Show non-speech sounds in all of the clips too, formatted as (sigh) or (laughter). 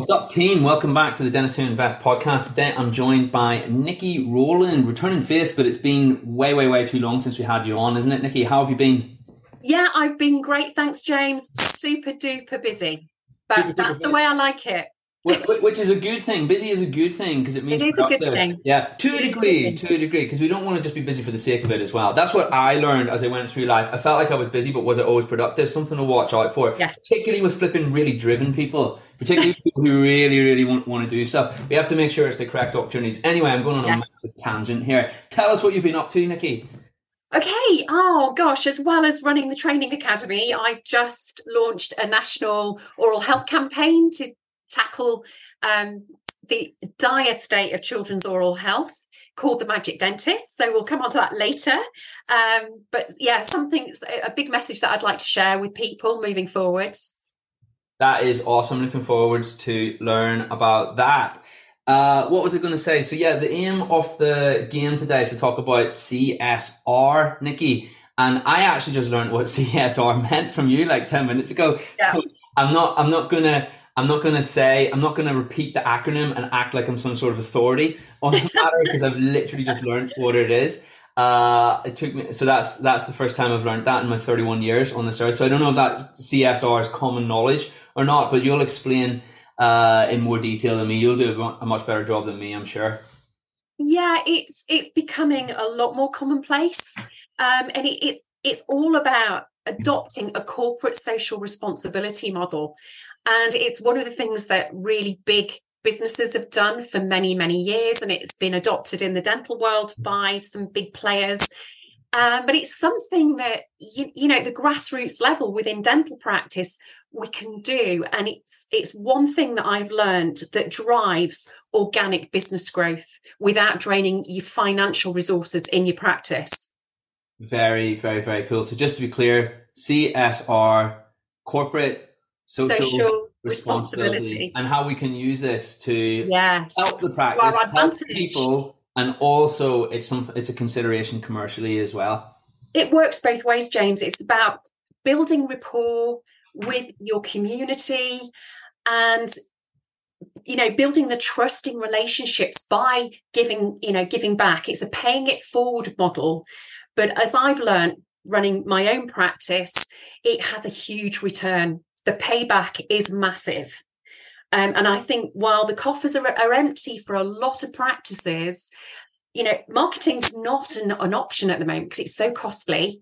What's up, team? Welcome back to the Dentists Who Invest podcast. Today I'm joined by Nicki Rowland, returning face, but it's been way, way, way too long since we had you on, isn't it, Nicki? How have you been? Yeah, I've been great. Thanks, James. Super duper busy. But Super that's the way I like it which is a good thing. Busy is a good thing because it means it is productive. a good thing. Yeah, to a degree, to a degree, because we don't want to just be busy for the sake of it as well. That's what I learned as I went through life. I felt like I was busy, but was it always productive? Something to watch out for. Yes. Particularly with flipping really driven people, particularly people who really, really want, want to do stuff. We have to make sure it's the correct opportunities. Anyway, I'm going on yes. a massive tangent here. Tell us what you've been up to, Nicki. Okay. Oh gosh, as well as running the training academy, I've just launched a national oral health campaign to tackle um, the dire state of children's oral health called the magic dentist so we'll come on to that later um, but yeah something a big message that i'd like to share with people moving forwards that is awesome looking forwards to learn about that uh, what was I going to say? So yeah, the aim of the game today is to talk about CSR, Nicki. And I actually just learned what (laughs) CSR meant from you like ten minutes ago. Yeah. So I'm not. I'm not gonna I'm not going to say, I'm not going to repeat the acronym and act like I'm some sort of authority on the matter (laughs) because I've literally just learned what it is. Uh, it took me, so that's, that's the first time I've learned that in my 31 years on this earth. So I don't know if that CSR is common knowledge or not, but you'll explain, uh, in more detail than me. You'll do a much better job than me, I'm sure. Yeah, it's, it's becoming a lot more commonplace. Um, and it, it's, it's all about adopting a corporate social responsibility model. And it's one of the things that really big businesses have done for many, many years. And it's been adopted in the dental world by some big players. Um, but it's something that, you, you know, the grassroots level within dental practice, we can do. And it's it's one thing that I've learned that drives organic business growth without draining your financial resources in your practice. Very, very, very cool. So just to be clear, CSR, corporate social, social responsibility. responsibility. and how we can use this to yes. help the practice, help people, and also it's some it's a consideration commercially as well. It works both ways, James. It's about building rapport with your community and you know building the trusting relationships by giving you know giving back it's a paying it forward model but as i've learned running my own practice it has a huge return the payback is massive. Um, and I think while the coffers are, are, empty for a lot of practices, you know, marketing's not an, an option at the moment because it's so costly.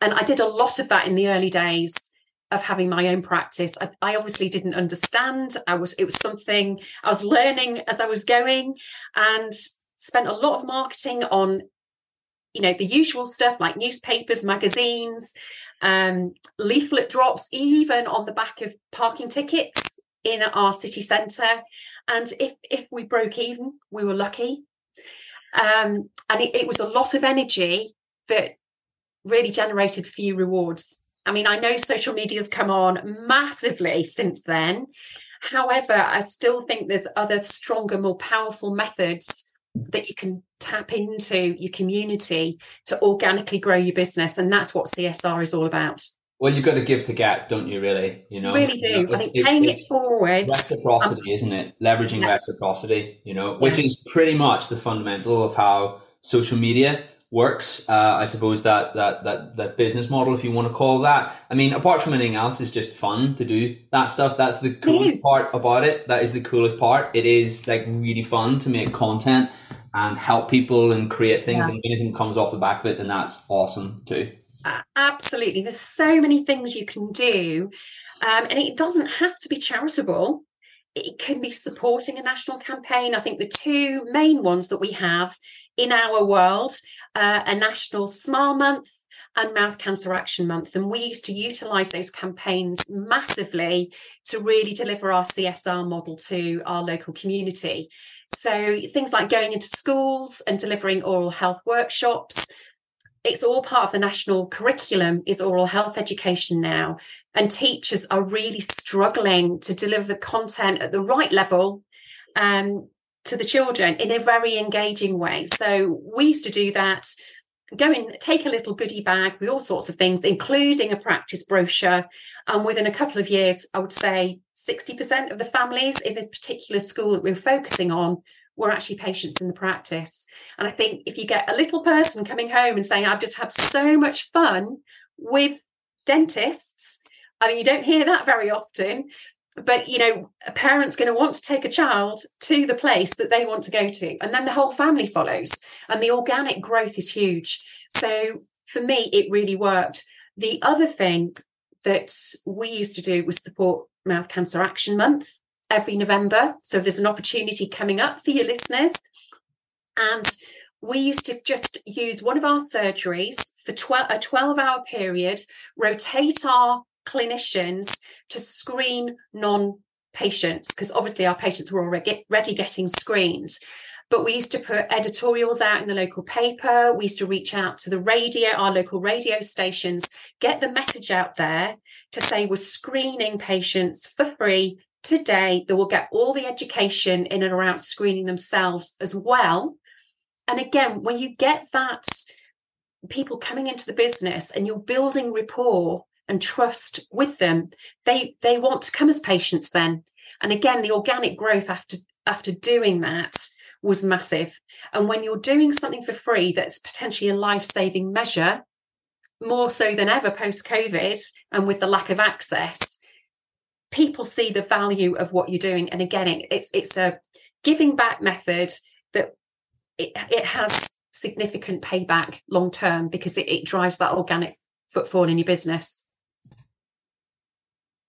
And I did a lot of that in the early days of having my own practice. I, I, obviously didn't understand. I was it was something I was learning as I was going, and spent a lot of marketing on, you know, the usual stuff like newspapers, magazines, um, leaflet drops, even on the back of parking tickets in our city centre. And if if we broke even, we were lucky. Um, and it, it was a lot of energy that really generated few rewards. I mean, I know social media has come on massively since then. However, I still think there's other stronger, more powerful methods that you can tap into your community to organically grow your business. And that's what CSR is all about. Well, you've got to give to get, don't you? Really, you know, really do. You know, I think paying it forward, reciprocity, um, isn't it? Leveraging yeah. reciprocity, you know, which yes. is pretty much the fundamental of how social media works. Uh, I suppose that that that that business model, if you want to call that. I mean, apart from anything else, it's just fun to do that stuff. That's the coolest part about it. That is the coolest part. It is like really fun to make content and help people and create things. Yeah. And anything comes off the back of it, then that's awesome too. Uh, absolutely, there's so many things you can do, um, and it doesn't have to be charitable. it can be supporting a national campaign. I think the two main ones that we have in our world uh, a national Smile Month and Mouth Cancer Action Month. And we used to utilize those campaigns massively to really deliver our CSR model to our local community. So things like going into schools and delivering oral health workshops. It's all part of the national curriculum is oral health education now. And teachers are really struggling to deliver the content at the right level um, to the children in a very engaging way. So we used to do that go in, take a little goodie bag with all sorts of things, including a practice brochure. And within a couple of years, I would say 60% of the families in this particular school that we're focusing on were actually patients in the practice. And I think if you get a little person coming home and saying, I've just had so much fun with dentists, I mean, you don't hear that very often but you know a parent's going to want to take a child to the place that they want to go to and then the whole family follows and the organic growth is huge. So for me it really worked. The other thing that we used to do was support mouth cancer action month every november. So there's an opportunity coming up for your listeners. And we used to just use one of our surgeries for 12, a 12 hour period rotate our clinicians to screen non patients because obviously our patients were already getting screened. But we used to put editorials out in the local paper. We used to reach out to the radio our local radio stations get the message out there to say we're screening patients for free today that will get all the education in and around screening themselves as well. And again when you get that people coming into the business and you're building rapport and trust with them they they want to come as patients then. And again the organic growth after after doing that was massive. And when you're doing something for free that's potentially a life-saving measure more so than ever post covid and with the lack of access people see the value of what you're doing. And again it, it's it's a giving back method that it, it has significant payback long term because it, it drives that organic footfall in your business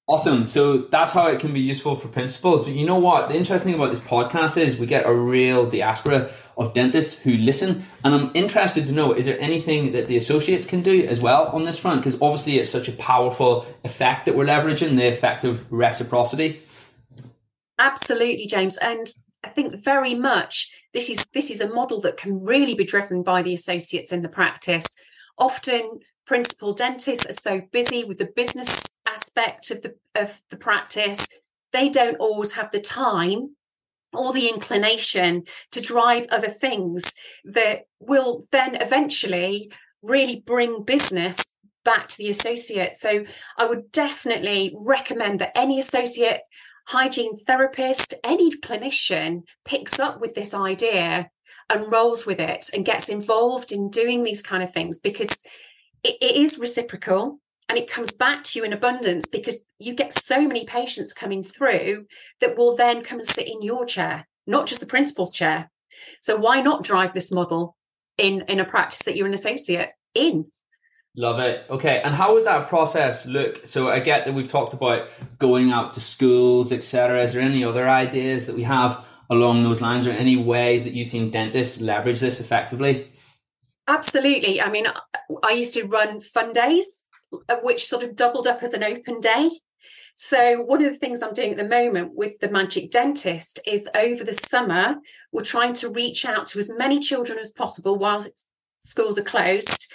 Awesome. So that's how it can be useful for principals. But you know what? The interesting thing about this podcast is we get a real diaspora of dentists who listen. And I'm interested to know is there anything that the associates can do as well on this front? Because obviously it's such a powerful effect that we're leveraging, the effect of reciprocity. Absolutely, James. And I think very much this is this is a model that can really be driven by the associates in the practice. Often principal dentists are so busy with the business aspect of the of the practice they don't always have the time or the inclination to drive other things that will then eventually really bring business back to the associate. So i would definitely recommend that any associate hygiene therapist any clinician picks up with this idea and rolls with it and gets involved in doing these kind of things because it, it is reciprocal and it comes back to you in abundance because you get so many patients coming through that will then come and sit in your chair not just the principal's chair so why not drive this model in in a practice that you're an associate in Love it. Okay, and how would that process look? So I get that we've talked about going out to schools, etc. Is there any other ideas that we have along those lines, or any ways that you've seen dentists leverage this effectively? Absolutely. I mean, I used to run fun days, uh, which sort of doubled up as an open day. So, one of the things I'm doing at the moment with the Magic Dentist is over the summer, we're trying to reach out to as many children as possible while schools are closed,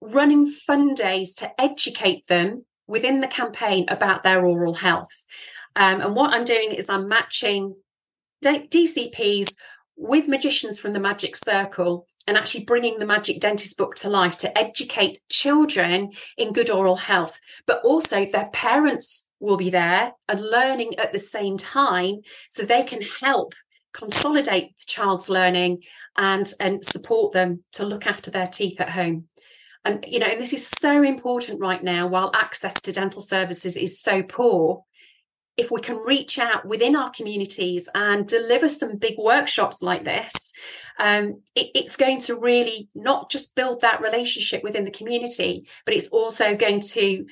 running fun days to educate them within the campaign about their oral health. Um, and what I'm doing is I'm matching DCPs with magicians from the Magic Circle and actually bringing the Magic Dentist book to life to educate children in good oral health, but also their parents will be there and learning at the same time so they can help consolidate the child's learning and and support them to look after their teeth at home. And you know and this is so important right now while access to dental services is so poor if we can reach out within our communities and deliver some big workshops like this um, it, it's going to really not just build that relationship within the community, but it's also going to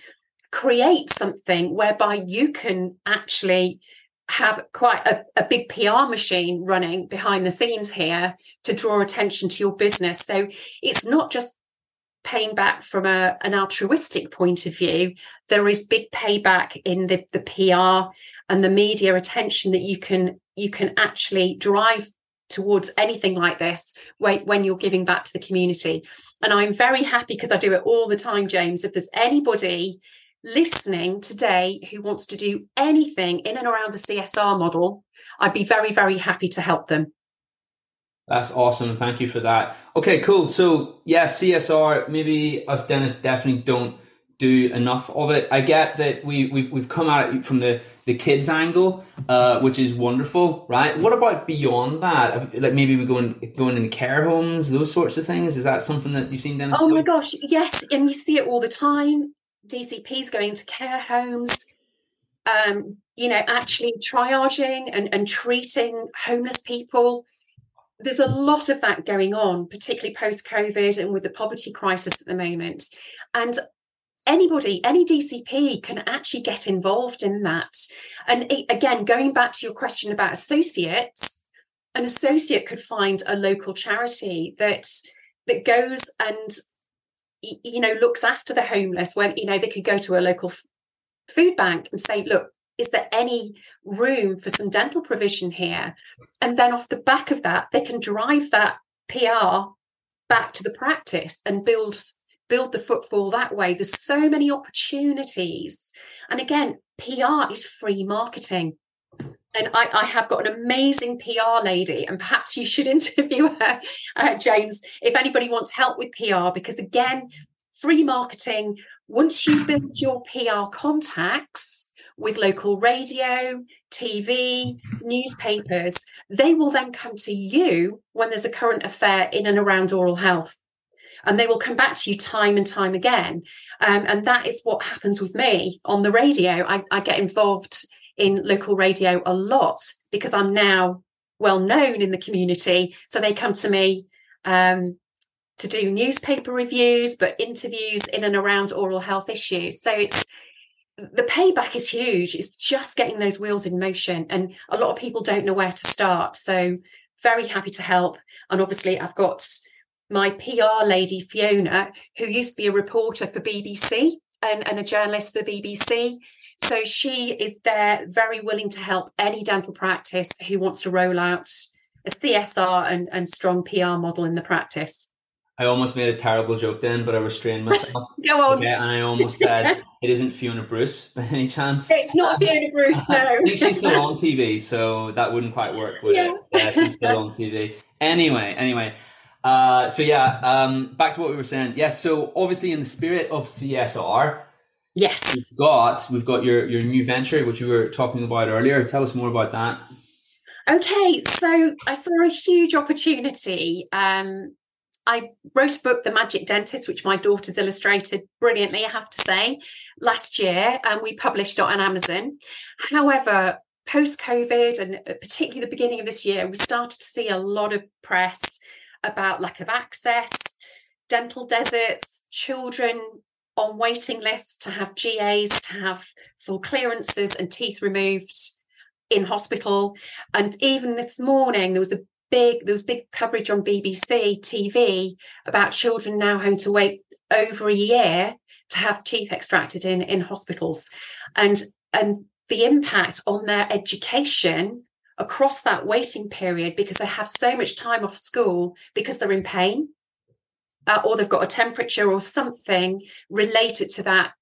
create something whereby you can actually have quite a, a, big PR machine running behind the scenes here to draw attention to your business. So it's not just paying back from a, an altruistic point of view. There is big payback in the, the PR and the media attention that you can you can actually drive towards anything like this when, when you're giving back to the community. And I'm very happy because I do it all the time, James. If there's anybody listening today who wants to do anything in and around a CSR model, I'd be very, very happy to help them. That's awesome. Thank you for that. Okay, cool. So, yeah, CSR, maybe us dentists definitely don't do enough of it. I get that we, we've, we've come at it from the, the kids angle, uh, which is wonderful, right? What about beyond that? Like maybe we go in, going in care homes, those sorts of things. Is that something that you've seen dentists? Oh my gosh, yes, and you see it all the time. DCPs going to care homes, um, you know, actually triaging and, and treating homeless people. There's a lot of that going on, particularly post COVID and with the poverty crisis at the moment. And anybody, any DCP can actually get involved in that. And again, going back to your question about associates, an associate could find a local charity that that goes and you know looks after the homeless where you know they could go to a local f- food bank and say look is there any room for some dental provision here and then off the back of that they can drive that pr back to the practice and build build the footfall that way. There's so many opportunities. And again pr is free marketing. And I, I, have got an amazing PR lady, and perhaps you should (laughs) interview her, uh, James, if anybody wants help with PR, because again, free marketing, once you build your PR contacts with local radio, TV, newspapers, they will then come to you when there's a current affair in and around oral health. And they will come back to you time and time again. Um, and that is what happens with me on the radio. I, I get involved in local radio a lot because I'm now well known in the community. So they come to me um, to do newspaper reviews, but interviews in and around oral health issues. So it's the payback is huge. It's just getting those wheels in motion. And a lot of people don't know where to start. So very happy to help. And obviously, I've got my PR lady, Fiona, who used to be a reporter for BBC and, and a journalist for BBC. So she is there, very willing to help any dental practice who wants to roll out a CSR and, and strong PR model in the practice. I almost made a terrible joke then, but I restrained myself. (laughs) Go on. Okay, and I almost said (laughs) it isn't Fiona Bruce by any chance. It's not Fiona Bruce, no. (laughs) I think she's still on TV, so that wouldn't quite work, would yeah. it? Yeah, she's still on TV. Anyway, anyway. Uh, so yeah, um, back to what we were saying. Yes, yeah, so obviously in the spirit of CSR, Yes. We've got we've got your your new venture, which you were talking about earlier. Tell us more about that. Okay, so I saw a huge opportunity. Um, I wrote a book, The Magic Dentist, which my daughter's illustrated brilliantly, I have to say, last year, and we published it on Amazon. However, post COVID and uh, particularly the beginning of this year, we started to see a lot of press about lack of access, dental deserts, children on waiting lists to have GAs, to have full clearances and teeth removed in hospital. And even this morning, there was a big there was big coverage on BBC TV about children now having to wait over a year to have teeth extracted in in hospitals, and and the impact on their education across that waiting period because they have so much time off school because they're in pain uh, or they've got a temperature or something related to that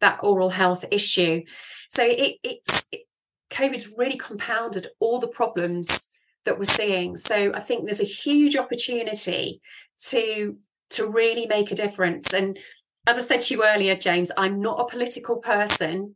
that oral health issue. So it, it's it, COVID's really compounded all the problems that we're seeing. So I think there's a huge opportunity to to really make a difference. And as I said to you earlier, James, I'm not a political person,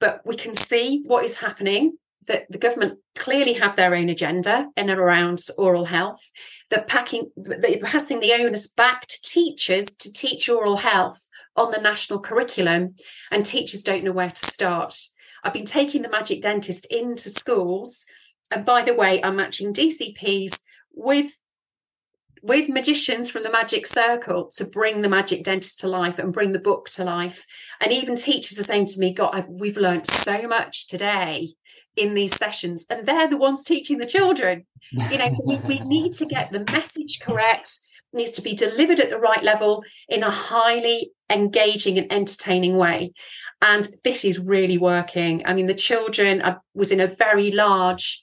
but we can see what is happening that the government clearly have their own agenda in and around oral health. They're packing, they're passing the onus back to teachers to teach oral health on the national curriculum, and teachers don't know where to start. I've been taking the Magic Dentist into schools, and by the way, I'm matching DCPs with with magicians from the magic circle to bring the magic dentist to life and bring the book to life and even teachers are saying to me god I've, we've learned so much today in these sessions and they're the ones teaching the children. You know we, we (laughs) need to get the message correct needs to be delivered at the right level in a highly engaging and entertaining way. And this is really working. I mean the children i was in a very large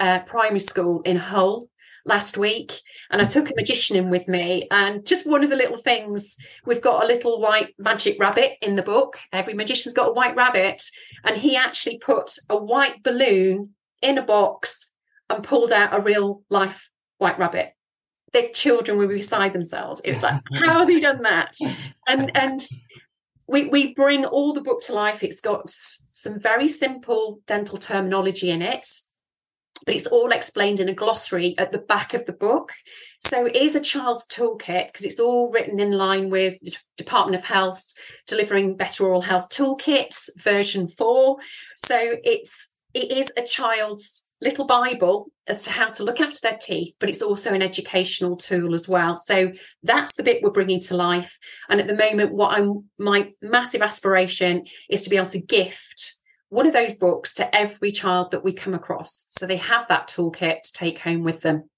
uh, primary school in hull last week and I mm. took a magician in with me. And just one of the little things, we've got a little white magic rabbit in the book. Every magician's got a white rabbit. And he actually put a white balloon in a box and pulled out a real life white rabbit. The children were beside themselves. It was like, (laughs) how has he done that? And (laughs) and we we bring all the book to life. It's got some very simple dental terminology in it but it's all explained in a glossary at the back of the book. So it is a child's toolkit because it's all written in line with the Department of Health delivering better oral health toolkits version 4. So it's it is a child's little bible as to how to look after their teeth but it's also an educational tool as well so that's the bit we're bringing to life and at the moment what i'm my massive aspiration is to be able to gift one of those books to every child that we come across. So they have that toolkit to take home with them.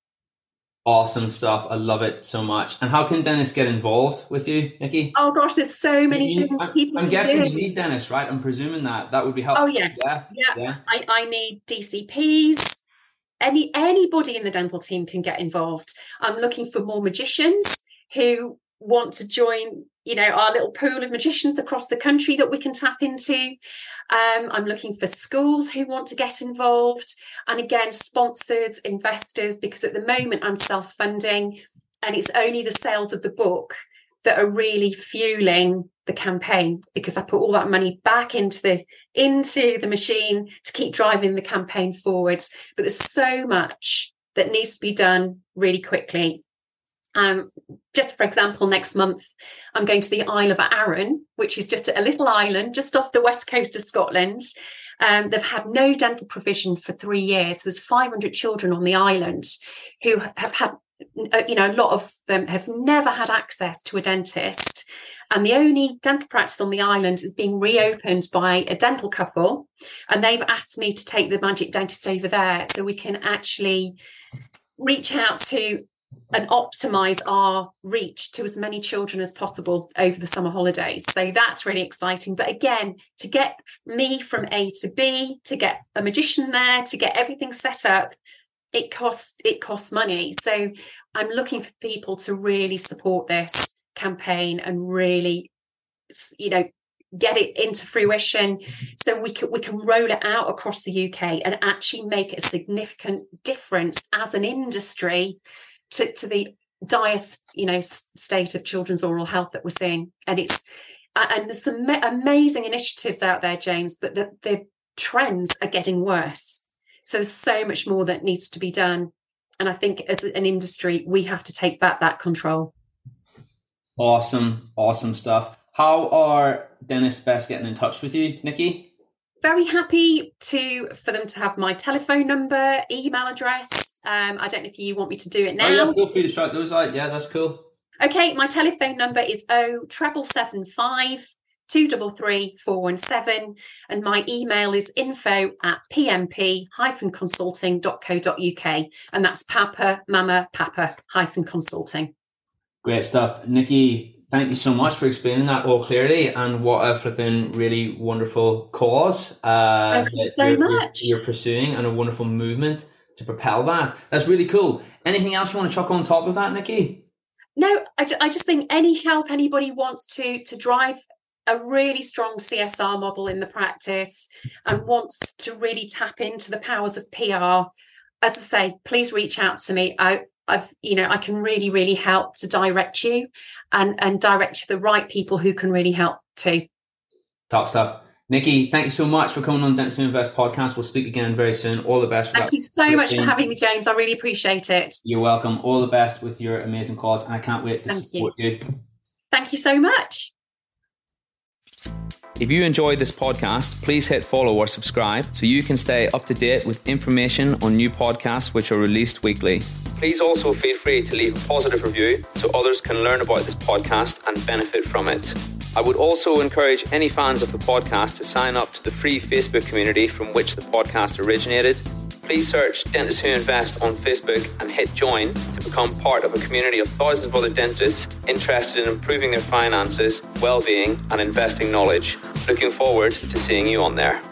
Awesome stuff. I love it so much. And how can dentists get involved with you, Nicki? Oh gosh, there's so many you, things I'm, people I'm guessing do. you need dentists, right? I'm presuming that that would be helpful. Oh yes, yeah. yeah. yeah. I, I need DCPs. Any anybody in the dental team can get involved. I'm looking for more magicians who want to join you know our little pool of magicians across the country that we can tap into. Um, i'm looking for schools who want to get involved. And again sponsors investors because at the moment i'm self-funding and it's only the sales of the book that are really fueling the campaign because i put all that money back into the into the machine to keep driving the campaign forwards. But there's so much that needs to be done really quickly um, just for example, next month, I'm going to the Isle of Arran, which is just a little island just off the west coast of Scotland. Um, they've had no dental provision for three years. There's 500 children on the island who have had, uh, you know, a lot of them have never had access to a dentist. And the only dental practice on the island is being reopened by a dental couple. And they've asked me to take the magic dentist over there so we can actually reach out to and optimize our reach to as many children as possible over the summer holidays. So that's really exciting. But again, to get me from A to B, to get a magician there, to get everything set up, it costs it costs money. So I'm looking for people to really support this campaign and really you know get it into fruition mm-hmm. so we can we can roll it out across the UK and actually make a significant difference as an industry to, to the dire you know state of children's oral health that we're seeing. And it's and there's some amazing initiatives out there james but the, the trends are getting worse. So there's so much more that needs to be done. And i think as an industry we have to take back that control. Awesome. Awesome stuff. How are dentists best getting in touch with you nicki? Very happy to for them to have my telephone number email address um, I don't know if you want me to do it now. Oh, yeah, feel free to shout those out. Yeah, that's cool. Okay, my telephone number is O treble seven five two double three four one seven, and my email is info at pmp consulting.co.uk, and that's Papa Mama Papa hyphen consulting. Great stuff, Nicki. Thank you so much for explaining that all clearly, and what a flipping really wonderful cause uh, Thank you so you're, much. You're, you're pursuing, and a wonderful movement to propel that. That's really cool. Anything else you want to chuck on top of that, Nicki? No, I, I just think any help anybody wants to to drive a really strong CSR model in the practice and wants to really tap into the powers of PR, as I say, please reach out to me. I, I've, you know, I can really, really help to direct you and and direct you the right people who can really help too. Top stuff. Nicki, thank you so much for coming on Dentist Invest podcast. We'll speak again very soon. All the best. thank you so much for having me, James. I really appreciate it. You're welcome. All the best with your amazing cause, and I can't wait to thank support you. you. Thank you so much. If you enjoyed this podcast, please hit follow or subscribe so you can stay up to date with information on new podcasts which are released weekly. Please also feel free to leave a positive review so others can learn about this podcast and benefit from it. I would also encourage any fans of the podcast to sign up to the free Facebook community from which the podcast originated. Please search Dentists Who Invest on Facebook and hit join to become part of a community of thousands of other dentists interested in improving their finances, well being, and investing knowledge. Looking forward to seeing you on there.